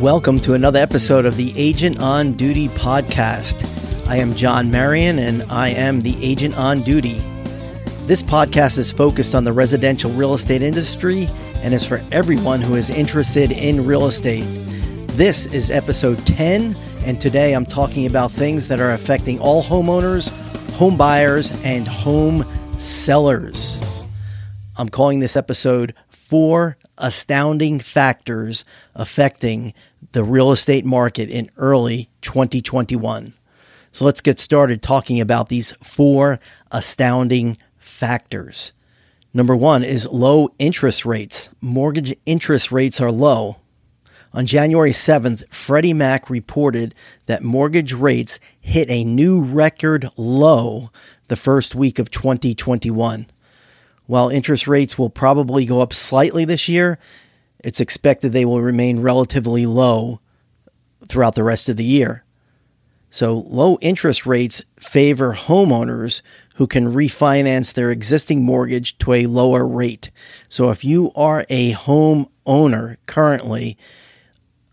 Welcome to another episode of the Agent on Duty podcast. I am John Marion and I am the Agent on Duty. This podcast is focused on the residential real estate industry and is for everyone who is interested in real estate. This is episode 10, and today I'm talking about things that are affecting all homeowners, home buyers, and home sellers. I'm calling this episode Four Astounding Factors Affecting the Real Estate Market in Early 2021. So let's get started talking about these four astounding factors. Number one is low interest rates. Mortgage interest rates are low. On January 7th, Freddie Mac reported that mortgage rates hit a new record low the first week of 2021. While interest rates will probably go up slightly this year, it's expected they will remain relatively low throughout the rest of the year. So, low interest rates favor homeowners who can refinance their existing mortgage to a lower rate. So, if you are a home owner currently,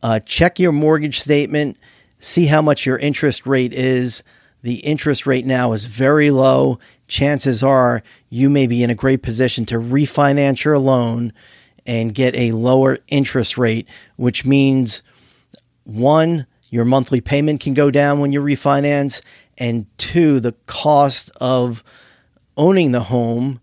uh, check your mortgage statement, see how much your interest rate is. The interest rate now is very low chances are you may be in a great position to refinance your loan and get a lower interest rate, which means one, your monthly payment can go down when you refinance, and two, the cost of owning the home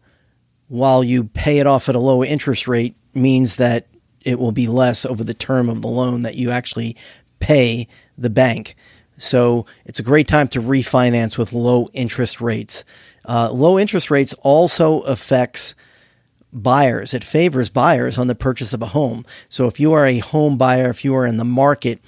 while you pay it off at a lower interest rate means that it will be less over the term of the loan that you actually pay the bank. So it's a great time to refinance with low interest rates. Uh, low interest rates also affects buyers. It favors buyers on the purchase of a home. So if you are a home buyer, if you are in the market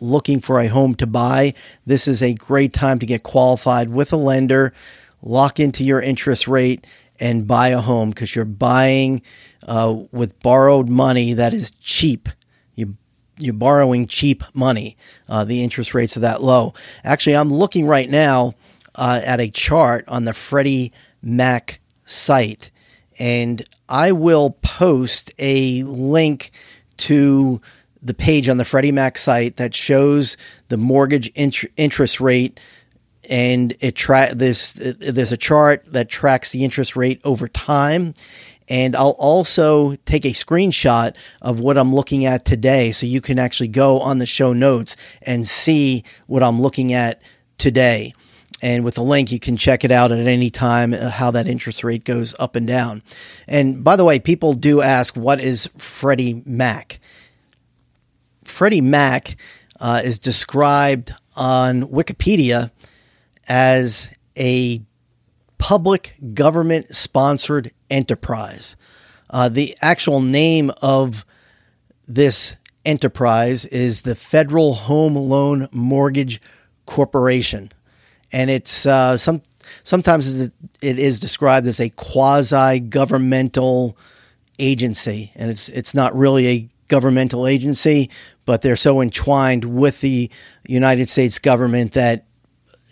looking for a home to buy, this is a great time to get qualified with a lender, lock into your interest rate, and buy a home because you're buying uh, with borrowed money that is cheap. You you're borrowing cheap money. Uh, the interest rates are that low. Actually, I'm looking right now uh, at a chart on the Freddie Mac site, and I will post a link to the page on the Freddie Mac site that shows the mortgage int- interest rate. And it tra- this there's a chart that tracks the interest rate over time. And I'll also take a screenshot of what I'm looking at today so you can actually go on the show notes and see what I'm looking at today and with the link you can check it out at any time uh, how that interest rate goes up and down. And by the way people do ask what is freddie mac? Freddie mac uh, is described on wikipedia as a public government sponsored enterprise. Uh, the actual name of this enterprise is the federal home loan mortgage corporation and it's uh, some sometimes it is described as a quasi governmental agency, and it's it's not really a governmental agency, but they're so entwined with the United States government that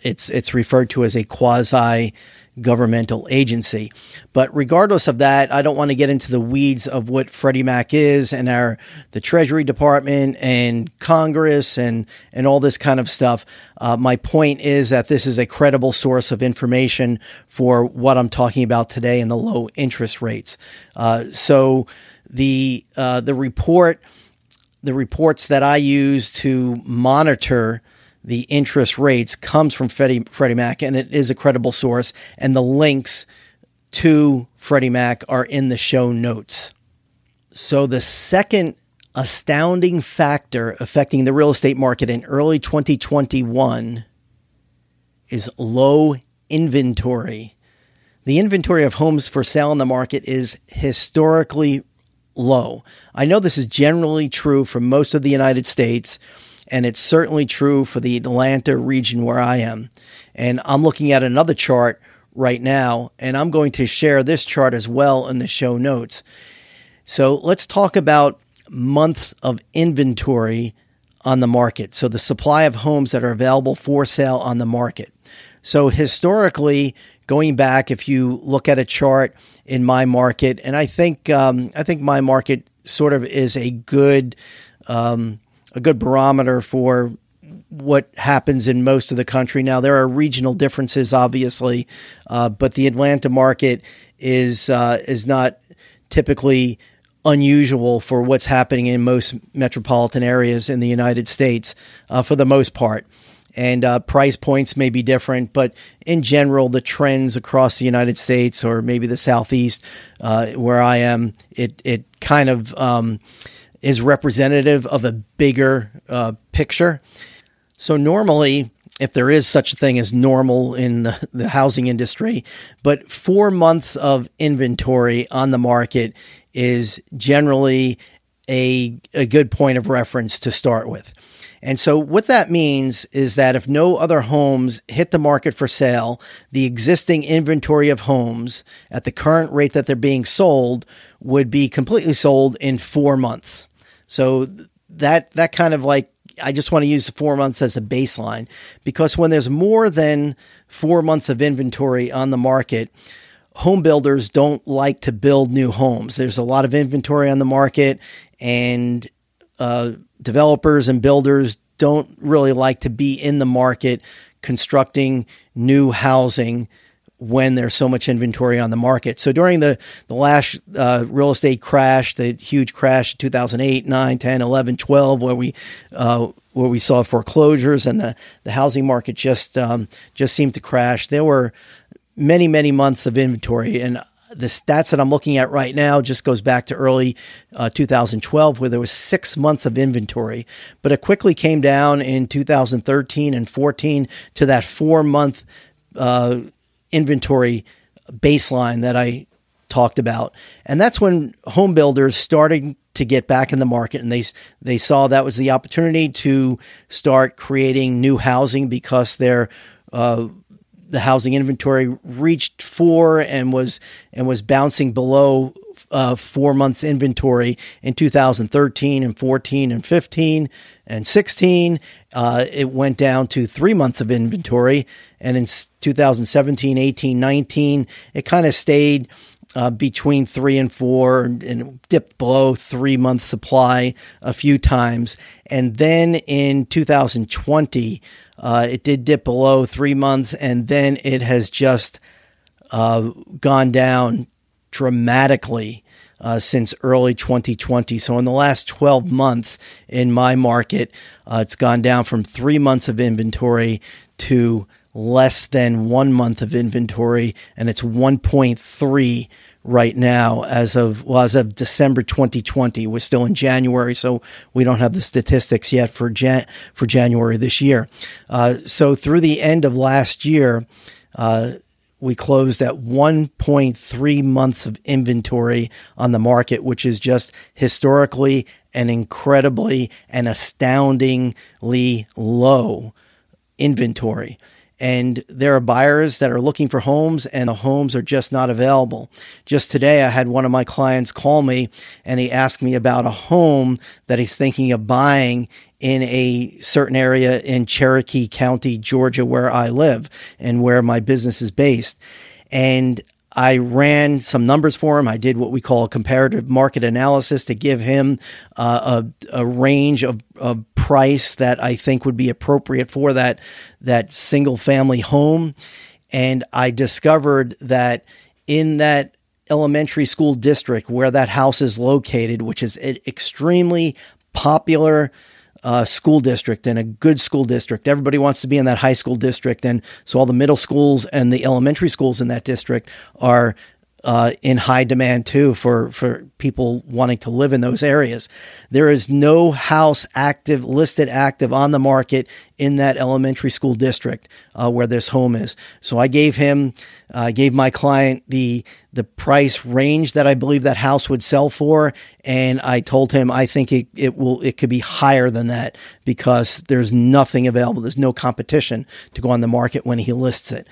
it's it's referred to as a quasi governmental agency. But regardless of that, I don't want to get into the weeds of what Freddie Mac is and our the Treasury Department and Congress and and all this kind of stuff. Uh, my point is that this is a credible source of information for what I'm talking about today and the low interest rates. Uh, so the uh, the report the reports that I use to monitor the interest rates comes from Freddie, Freddie Mac, and it is a credible source. And the links to Freddie Mac are in the show notes. So, the second astounding factor affecting the real estate market in early 2021 is low inventory. The inventory of homes for sale in the market is historically low. I know this is generally true for most of the United States and it's certainly true for the Atlanta region where I am. And I'm looking at another chart right now, and I'm going to share this chart as well in the show notes. So let's talk about months of inventory on the market. So the supply of homes that are available for sale on the market. So historically, going back, if you look at a chart in my market, and I think um, I think my market sort of is a good um, a good barometer for what happens in most of the country. Now there are regional differences, obviously, uh, but the Atlanta market is uh, is not typically unusual for what's happening in most metropolitan areas in the United States, uh, for the most part. And uh, price points may be different, but in general, the trends across the United States or maybe the Southeast, uh, where I am, it it kind of um, is representative of a bigger uh, picture. So normally, if there is such a thing as normal in the, the housing industry, but four months of inventory on the market is generally a, a good point of reference to start with. And so, what that means is that if no other homes hit the market for sale, the existing inventory of homes at the current rate that they're being sold would be completely sold in four months. So, that, that kind of like I just want to use the four months as a baseline because when there's more than four months of inventory on the market, home builders don't like to build new homes. There's a lot of inventory on the market, and uh, developers and builders don't really like to be in the market constructing new housing when there's so much inventory on the market. So during the, the last uh, real estate crash, the huge crash 2008, 9, 10, 11, 12, where we, uh, where we saw foreclosures and the, the housing market just, um, just seemed to crash, there were many, many months of inventory. And the stats that I'm looking at right now just goes back to early uh, 2012, where there was six months of inventory, but it quickly came down in 2013 and 14 to that four month uh, inventory baseline that I talked about. And that's when home builders started to get back in the market and they they saw that was the opportunity to start creating new housing because their uh, the housing inventory reached four and was and was bouncing below uh, four months inventory in 2013 and 14 and 15 and 16. Uh, it went down to three months of inventory. And in 2017, 18, 19, it kind of stayed uh, between three and four and dipped below three month supply a few times. And then in 2020, uh, it did dip below three months, and then it has just uh, gone down dramatically uh, since early 2020. So, in the last 12 months in my market, uh, it's gone down from three months of inventory to less than one month of inventory, and it's 1.3 right now as of well as of December 2020. We're still in January, so we don't have the statistics yet for Jan- for January this year. Uh, so through the end of last year. Uh, we closed at 1.3 months of inventory on the market, which is just historically and incredibly and astoundingly low inventory. And there are buyers that are looking for homes, and the homes are just not available. Just today, I had one of my clients call me and he asked me about a home that he's thinking of buying in a certain area in Cherokee County, Georgia, where I live and where my business is based. And I ran some numbers for him. I did what we call a comparative market analysis to give him uh, a, a, range of, of, price that I think would be appropriate for that that single family home. And I discovered that in that elementary school district where that house is located, which is an extremely popular uh, school district and a good school district. Everybody wants to be in that high school district. And so all the middle schools and the elementary schools in that district are uh, in high demand too for, for people wanting to live in those areas. There is no house active, listed active on the market in that elementary school district uh, where this home is. So I gave him, I uh, gave my client the the price range that I believe that house would sell for, and I told him I think it, it will it could be higher than that because there's nothing available. There's no competition to go on the market when he lists it.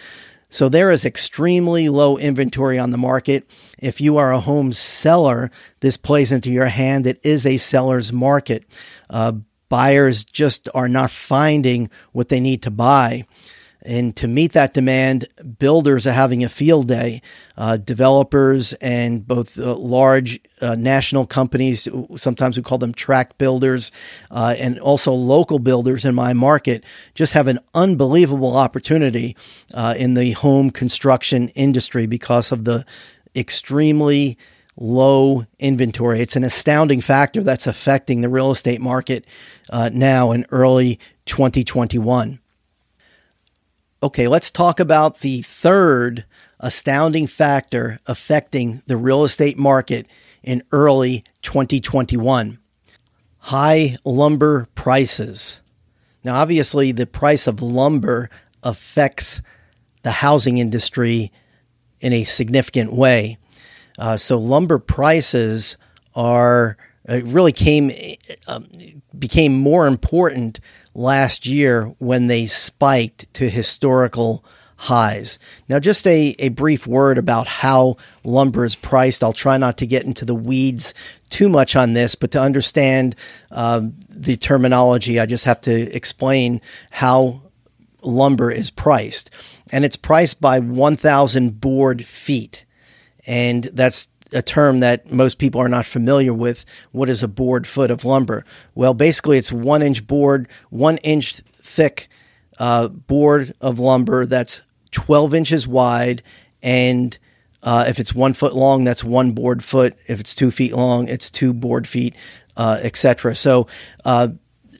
So there is extremely low inventory on the market. If you are a home seller, this plays into your hand. It is a seller's market. Uh, buyers just are not finding what they need to buy. And to meet that demand, builders are having a field day. Uh, developers and both uh, large uh, national companies, sometimes we call them track builders, uh, and also local builders in my market, just have an unbelievable opportunity uh, in the home construction industry because of the extremely low inventory. It's an astounding factor that's affecting the real estate market uh, now in early 2021. Okay, let's talk about the third astounding factor affecting the real estate market in early 2021 high lumber prices. Now, obviously, the price of lumber affects the housing industry in a significant way. Uh, so, lumber prices are uh, really came uh, became more important last year when they spiked to historical highs. Now, just a, a brief word about how lumber is priced. I'll try not to get into the weeds too much on this, but to understand uh, the terminology, I just have to explain how lumber is priced. And it's priced by 1,000 board feet. And that's a term that most people are not familiar with. What is a board foot of lumber? Well, basically, it's one inch board, one inch thick uh, board of lumber that's 12 inches wide, and uh, if it's one foot long, that's one board foot. If it's two feet long, it's two board feet, uh, etc. So, uh,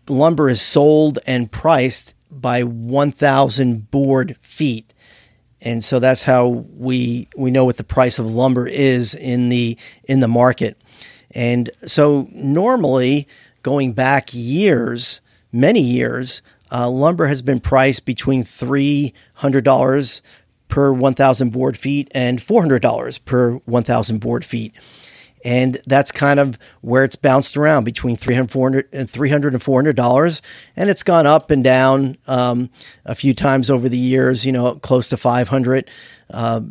lumber is sold and priced by 1,000 board feet, and so that's how we we know what the price of lumber is in the in the market. And so, normally, going back years, many years, uh, lumber has been priced between $300 per 1,000 board feet and $400 per 1,000 board feet. And that's kind of where it's bounced around between 300, 400, and 300 and 400 dollars, and it's gone up and down um, a few times over the years. You know, close to 500. Uh,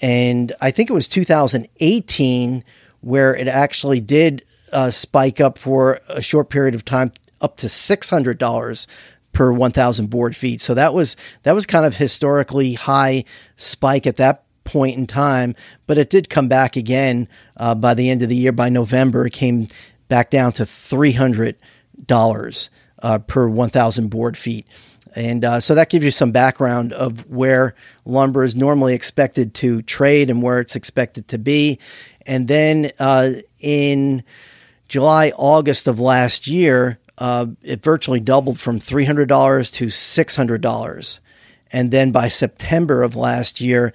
and I think it was 2018 where it actually did uh, spike up for a short period of time up to $600 per 1,000 board feet. So that was that was kind of historically high spike at that point in time, but it did come back again uh, by the end of the year. By November, it came back down to three hundred dollars uh, per 1,000 board feet. And uh, so that gives you some background of where lumber is normally expected to trade and where it's expected to be. And then uh, in July, August of last year, uh, it virtually doubled from $300 to $600. And then by September of last year,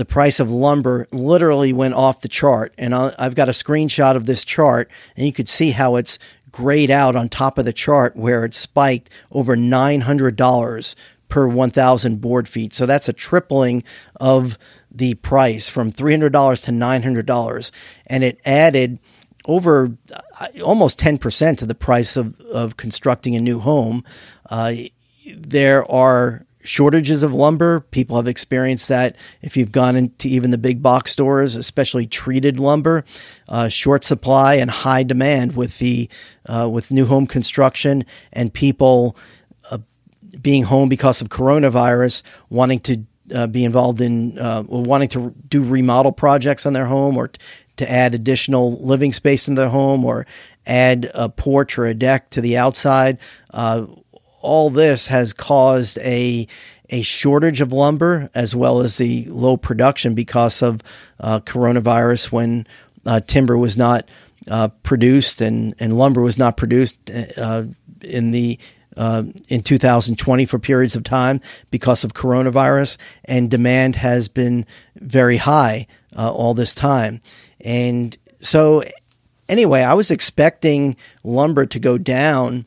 the price of lumber literally went off the chart. And I've got a screenshot of this chart, and you could see how it's grayed out on top of the chart where it spiked over $900 per 1,000 board feet. So that's a tripling of the price from $300 to $900. And it added over uh, almost 10% to the price of, of constructing a new home. Uh, there are shortages of lumber. People have experienced that if you've gone into even the big box stores, especially treated lumber, uh, short supply and high demand with the uh, with new home construction and people uh, being home because of coronavirus, wanting to uh, be involved in uh, wanting to do remodel projects on their home or to add additional living space in their home or add a porch or a deck to the outside. Uh, all this has caused a a shortage of lumber as well as the low production because of uh, coronavirus when uh, timber was not uh, produced and, and lumber was not produced uh, in the uh, in 2020 for periods of time because of coronavirus, and demand has been very high uh, all this time. And so, anyway, I was expecting lumber to go down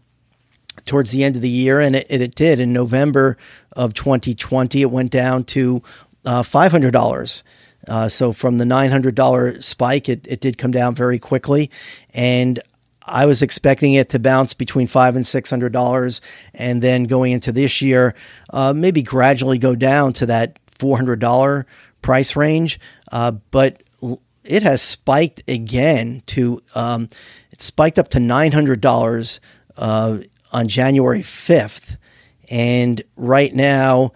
towards the end of the year, and it, it did. In November of 2020, it went down to uh, $500. Uh, so from the $900 spike, it, it did come down very quickly. And I was expecting it to bounce between five and six hundred dollars, and then going into this year, uh, maybe gradually go down to that four hundred dollar price range. Uh, but it has spiked again to um, it spiked up to nine hundred dollars uh, on January fifth, and right now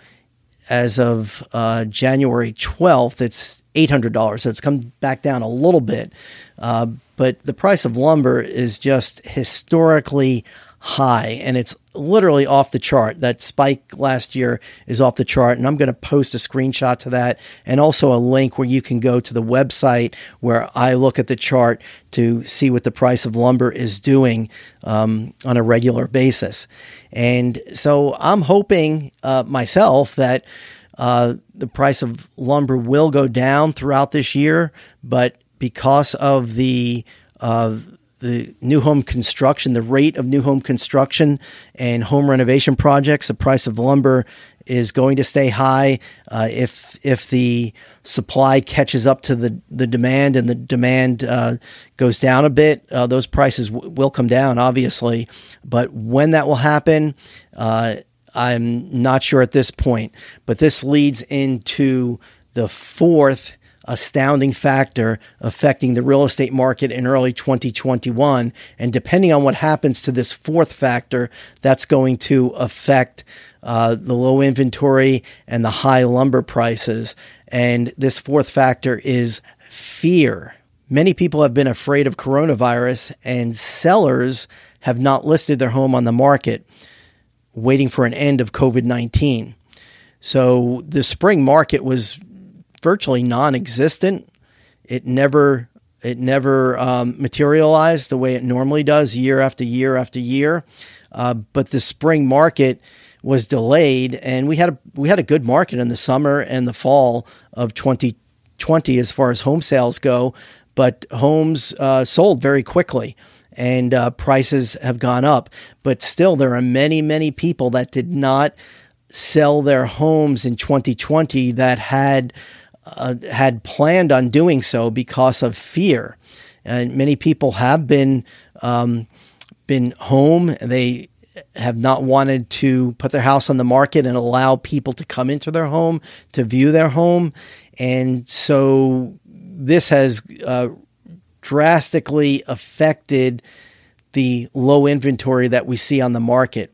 as of uh, January 12th, it's $800. So it's come back down a little bit. Uh, but the price of lumber is just historically high and it's literally off the chart. That spike last year is off the chart. And I'm going to post a screenshot to that and also a link where you can go to the website where I look at the chart to see what the price of lumber is doing um, on a regular basis. And so I'm hoping uh, myself that. Uh, the price of lumber will go down throughout this year, but because of the uh, the new home construction, the rate of new home construction and home renovation projects, the price of lumber is going to stay high. Uh, if if the supply catches up to the, the demand and the demand uh, goes down a bit, uh, those prices w- will come down, obviously. But when that will happen, uh, I'm not sure at this point. But this leads into the fourth astounding factor affecting the real estate market in early 2021. And depending on what happens to this fourth factor, that's going to affect uh, the low inventory and the high lumber prices. And this fourth factor is fear. Many people have been afraid of coronavirus, and sellers have not listed their home on the market, waiting for an end of COVID 19. So the spring market was virtually non-existent. It never it never um, materialized the way it normally does year after year after year. Uh, but the spring market was delayed, and we had a we had a good market in the summer and the fall of 2020 as far as home sales go. But homes uh, sold very quickly, and uh, prices have gone up. But still, there are many many people that did not sell their homes in 2020 that had uh, had planned on doing so because of fear. And many people have been um, been home. They have not wanted to put their house on the market and allow people to come into their home to view their home, and so this has uh, drastically affected the low inventory that we see on the market.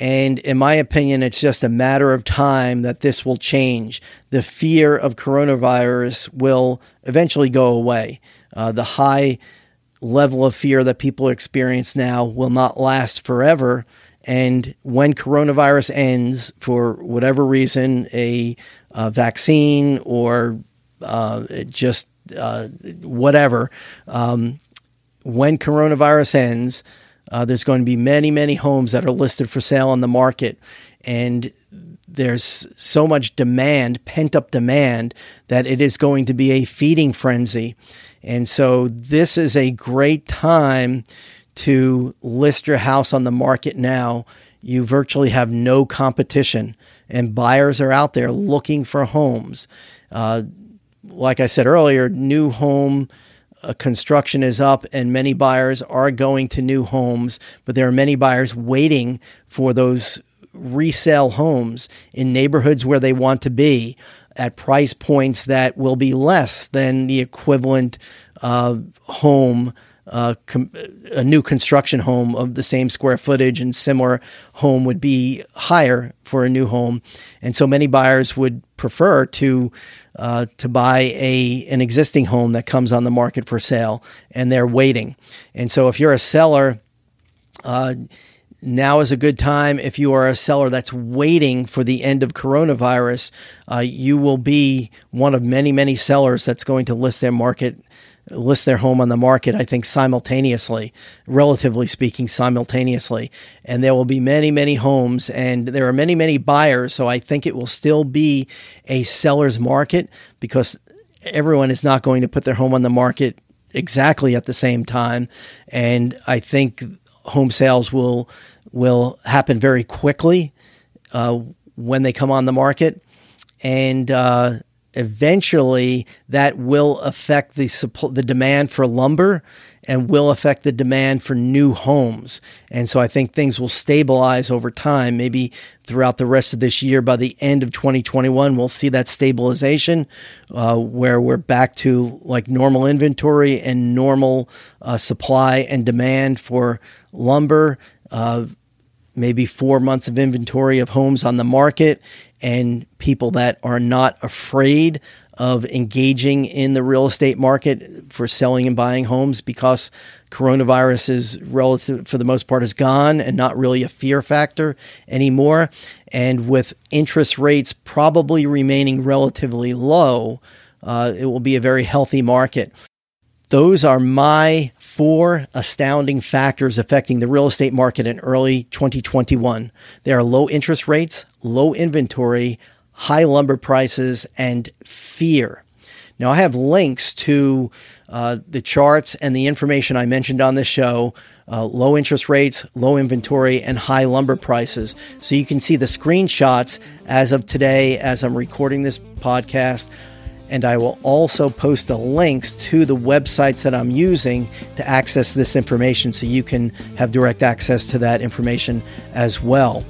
And in my opinion, it's just a matter of time that this will change. The fear of coronavirus will eventually go away. Uh, the high level of fear that people experience now will not last forever. And when coronavirus ends, for whatever reason, a, a vaccine or uh, just uh, whatever, um, when coronavirus ends, uh, there's going to be many, many homes that are listed for sale on the market. And there's so much demand, pent up demand, that it is going to be a feeding frenzy. And so this is a great time to list your house on the market now. You virtually have no competition, and buyers are out there looking for homes. Uh, like I said earlier, new home uh, construction is up and many buyers are going to new homes, but there are many buyers waiting for those resale homes in neighborhoods where they want to be at price points that will be less than the equivalent uh, home. Com- a new construction home of the same square footage and similar home would be higher for a new home, and so many buyers would prefer to uh, to buy a an existing home that comes on the market for sale, and they're waiting. And so, if you're a seller, uh, now is a good time. If you are a seller that's waiting for the end of coronavirus, uh, you will be one of many, many sellers that's going to list their market list their home on the market, I think, simultaneously, relatively speaking, simultaneously. And there will be many, many homes, and there are many, many buyers. So I think it will still be a seller's market because everyone is not going to put their home on the market exactly at the same time. And I think home sales will will happen very quickly uh, when they come on the market. And uh, eventually that will affect the the demand for lumber and will affect the demand for new homes. And so I think things will stabilize over time. Maybe throughout the rest of this year, by the end of 2021, we'll see that stabilization uh, where we're back to like normal inventory and normal uh, supply and demand for lumber. Uh, maybe four months of inventory of homes on the market and people that are not afraid of engaging in the real estate market for selling and buying homes because coronavirus is relative for the most part is gone and not really a fear factor anymore. And with interest rates probably remaining relatively low uh, it will be a very healthy market those are my four astounding factors affecting the real estate market in early 2021. They are low interest rates, low inventory, high lumber prices, and fear. Now, I have links to uh, the charts and the information I mentioned on this show uh, low interest rates, low inventory, and high lumber prices. So you can see the screenshots as of today, as I'm recording this podcast and I will also post the links to the websites that I'm using to access this information so you can have direct access to that information as well.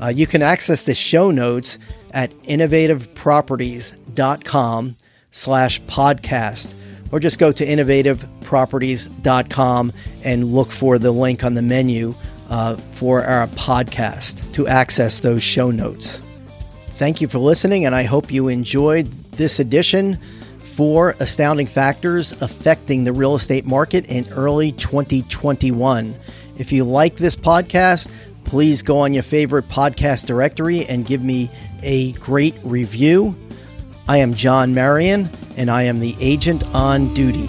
Uh, you can access the show notes at innovativeproperties.com slash podcast or just go to innovativeproperties.com and look for the link on the menu uh, for our podcast to access those show notes. Thank you Four listening, and I hope you enjoyed this edition for Astounding Factors Affecting the Real Estate Market in Early 2021. If you like this podcast, please go on your favorite podcast directory and give me a great review. I am John Marion, and I am the agent on duty.